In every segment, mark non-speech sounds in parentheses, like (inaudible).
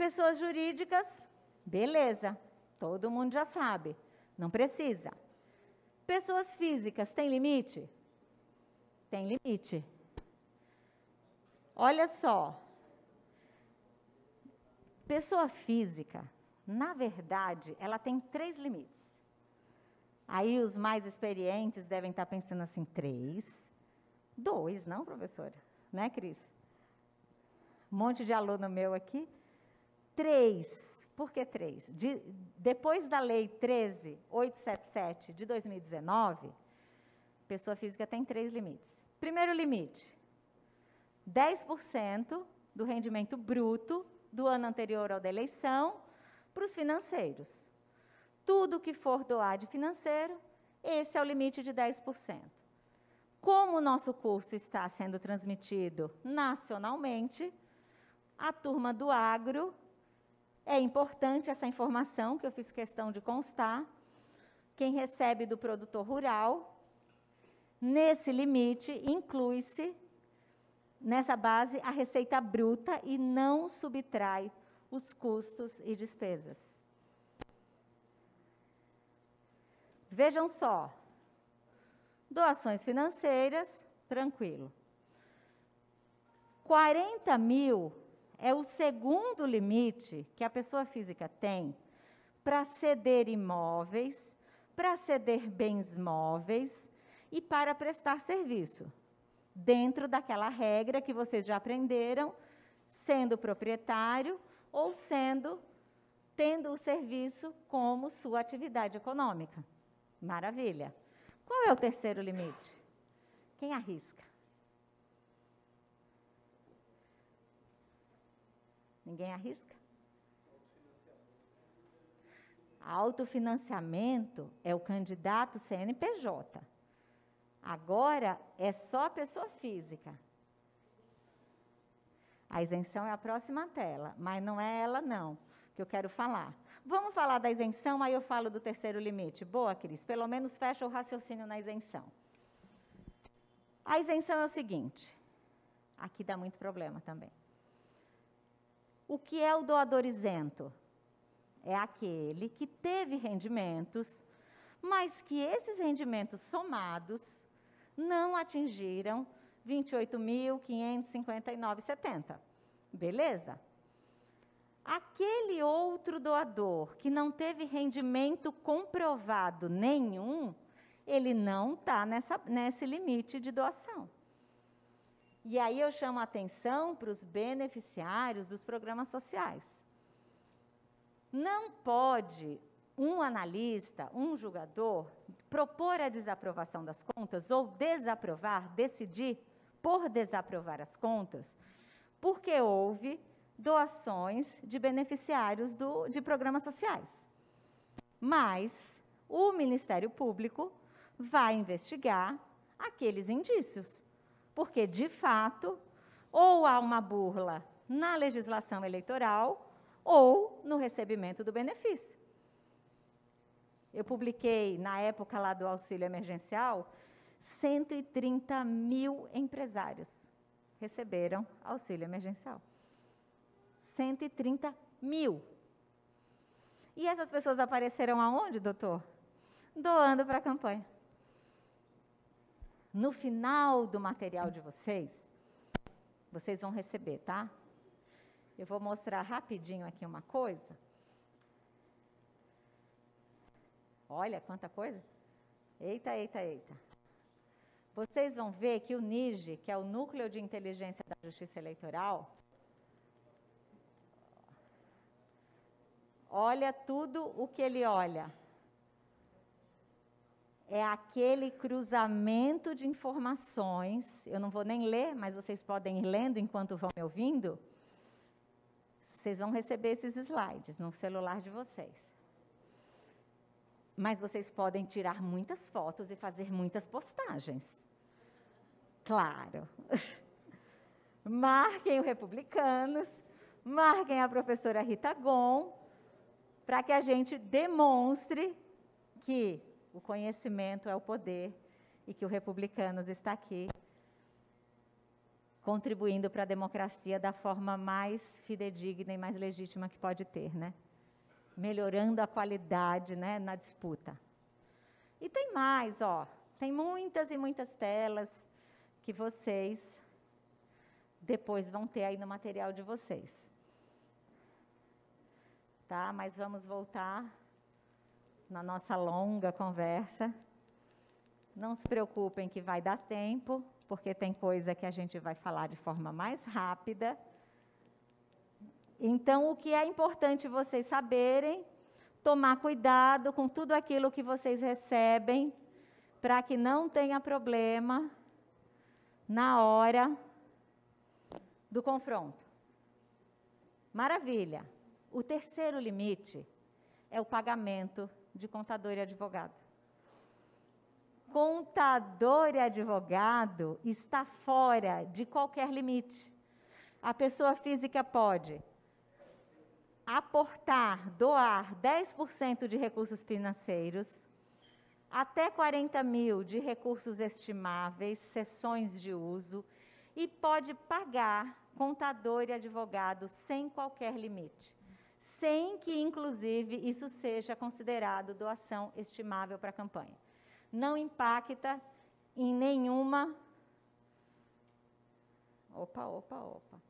Pessoas jurídicas, beleza, todo mundo já sabe, não precisa. Pessoas físicas, tem limite? Tem limite. Olha só. Pessoa física, na verdade, ela tem três limites. Aí os mais experientes devem estar pensando assim: três, dois, não, professora? Né, Cris? Um monte de aluno meu aqui. Três. Por que três? De, depois da Lei 13.877 de 2019, pessoa física tem três limites. Primeiro limite: 10% do rendimento bruto do ano anterior ao da eleição para os financeiros. Tudo que for doar de financeiro, esse é o limite de 10%. Como o nosso curso está sendo transmitido nacionalmente, a turma do agro, é importante essa informação que eu fiz questão de constar. Quem recebe do produtor rural, nesse limite, inclui-se, nessa base, a receita bruta e não subtrai os custos e despesas. Vejam só, doações financeiras, tranquilo. 40 mil é o segundo limite que a pessoa física tem para ceder imóveis, para ceder bens móveis e para prestar serviço, dentro daquela regra que vocês já aprenderam, sendo proprietário ou sendo tendo o serviço como sua atividade econômica. Maravilha. Qual é o terceiro limite? Quem arrisca? Ninguém arrisca? Autofinanciamento é o candidato CNPJ. Agora é só a pessoa física. A isenção é a próxima tela, mas não é ela não que eu quero falar. Vamos falar da isenção, aí eu falo do terceiro limite. Boa, Cris, pelo menos fecha o raciocínio na isenção. A isenção é o seguinte, aqui dá muito problema também. O que é o doador isento? É aquele que teve rendimentos, mas que esses rendimentos somados não atingiram 28.559,70. Beleza? Aquele outro doador que não teve rendimento comprovado nenhum, ele não está nesse limite de doação. E aí eu chamo a atenção para os beneficiários dos programas sociais. Não pode um analista, um julgador, propor a desaprovação das contas ou desaprovar, decidir por desaprovar as contas, porque houve doações de beneficiários do, de programas sociais. Mas o Ministério Público vai investigar aqueles indícios, porque, de fato, ou há uma burla na legislação eleitoral ou no recebimento do benefício. Eu publiquei, na época lá do auxílio emergencial, 130 mil empresários receberam auxílio emergencial. 130 mil. E essas pessoas apareceram aonde, doutor? Doando para a campanha. No final do material de vocês, vocês vão receber, tá? Eu vou mostrar rapidinho aqui uma coisa. Olha quanta coisa. Eita, eita, eita. Vocês vão ver que o NIGE, que é o Núcleo de Inteligência da Justiça Eleitoral, olha tudo o que ele olha. É aquele cruzamento de informações. Eu não vou nem ler, mas vocês podem ir lendo enquanto vão me ouvindo. Vocês vão receber esses slides no celular de vocês. Mas vocês podem tirar muitas fotos e fazer muitas postagens. Claro. (laughs) Marquem o Republicanos, marquem a professora Rita Gon, para que a gente demonstre que o conhecimento é o poder e que o Republicanos está aqui contribuindo para a democracia da forma mais fidedigna e mais legítima que pode ter, né? Melhorando a qualidade, né, na disputa. E tem mais, ó, tem muitas e muitas telas que vocês depois vão ter aí no material de vocês. Tá? Mas vamos voltar na nossa longa conversa. Não se preocupem que vai dar tempo, porque tem coisa que a gente vai falar de forma mais rápida. Então, o que é importante vocês saberem, tomar cuidado com tudo aquilo que vocês recebem, para que não tenha problema na hora do confronto. Maravilha. O terceiro limite é o pagamento de contador e advogado. Contador e advogado está fora de qualquer limite. A pessoa física pode aportar, doar 10% de recursos financeiros, até 40 mil de recursos estimáveis, sessões de uso, e pode pagar contador e advogado sem qualquer limite sem que, inclusive, isso seja considerado doação estimável para a campanha. Não impacta em nenhuma. Opa, opa, opa.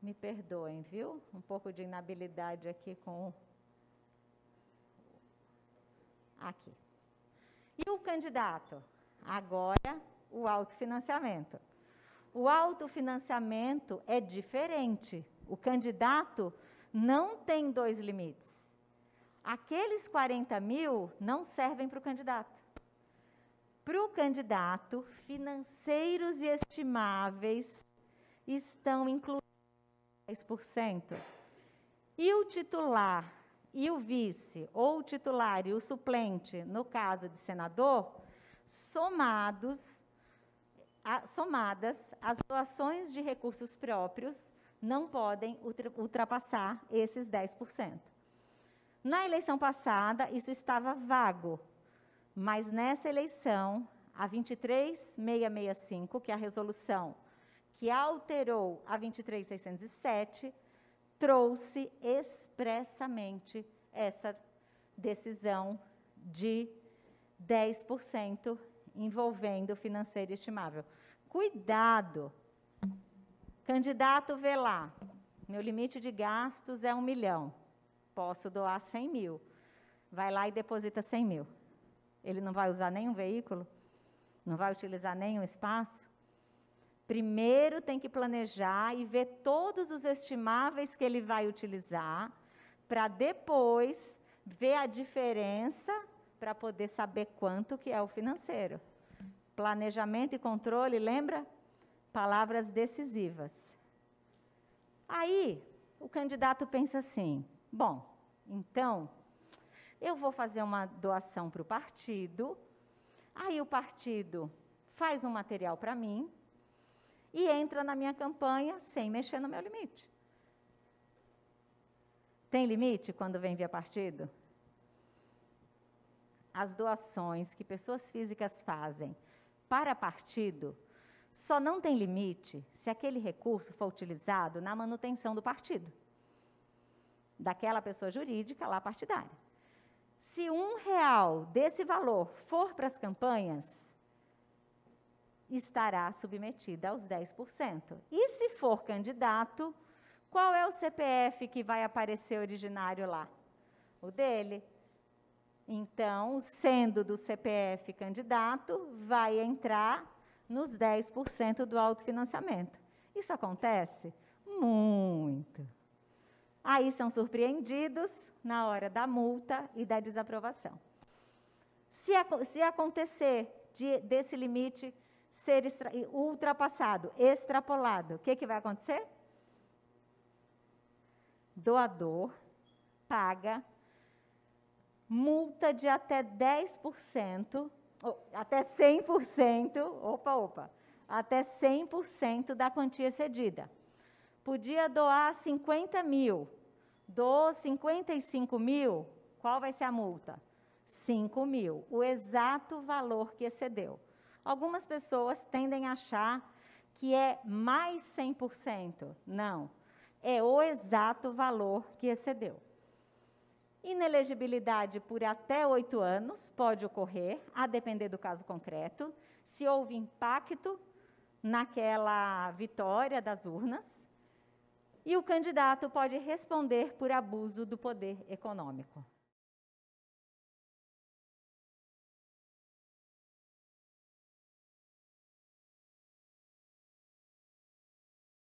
Me perdoem, viu? Um pouco de inabilidade aqui com. Aqui. E o candidato? Agora, o autofinanciamento. O autofinanciamento é diferente. O candidato não tem dois limites. Aqueles 40 mil não servem para o candidato. Para o candidato, financeiros e estimáveis estão incluídos 10%. E o titular e o vice, ou o titular e o suplente, no caso de senador, somados, a, somadas, as doações de recursos próprios não podem ultrapassar esses 10%. Na eleição passada, isso estava vago, mas nessa eleição, a 23665, que é a resolução que alterou a 23607, trouxe expressamente essa decisão de 10% envolvendo financeiro estimável. Cuidado, Candidato vê lá, meu limite de gastos é um milhão, posso doar 100 mil. Vai lá e deposita 100 mil. Ele não vai usar nenhum veículo? Não vai utilizar nenhum espaço? Primeiro tem que planejar e ver todos os estimáveis que ele vai utilizar, para depois ver a diferença para poder saber quanto que é o financeiro. Planejamento e controle, lembra? Palavras decisivas. Aí, o candidato pensa assim: bom, então, eu vou fazer uma doação para o partido, aí o partido faz um material para mim e entra na minha campanha sem mexer no meu limite. Tem limite quando vem via partido? As doações que pessoas físicas fazem para partido só não tem limite se aquele recurso for utilizado na manutenção do partido, daquela pessoa jurídica lá partidária. Se um real desse valor for para as campanhas, estará submetida aos 10%. E se for candidato, qual é o CPF que vai aparecer originário lá? O dele. Então, sendo do CPF candidato, vai entrar nos 10% do autofinanciamento. Isso acontece? Muito. Aí são surpreendidos na hora da multa e da desaprovação. Se, se acontecer de, desse limite ser extra, ultrapassado, extrapolado, o que, que vai acontecer? Doador paga multa de até 10% até 100%, opa, opa, até 100% da quantia cedida. Podia doar 50 mil, doou 55 mil, qual vai ser a multa? 5 mil, o exato valor que excedeu. Algumas pessoas tendem a achar que é mais 100%. Não. É o exato valor que excedeu. Inelegibilidade por até oito anos pode ocorrer, a depender do caso concreto, se houve impacto naquela vitória das urnas. E o candidato pode responder por abuso do poder econômico.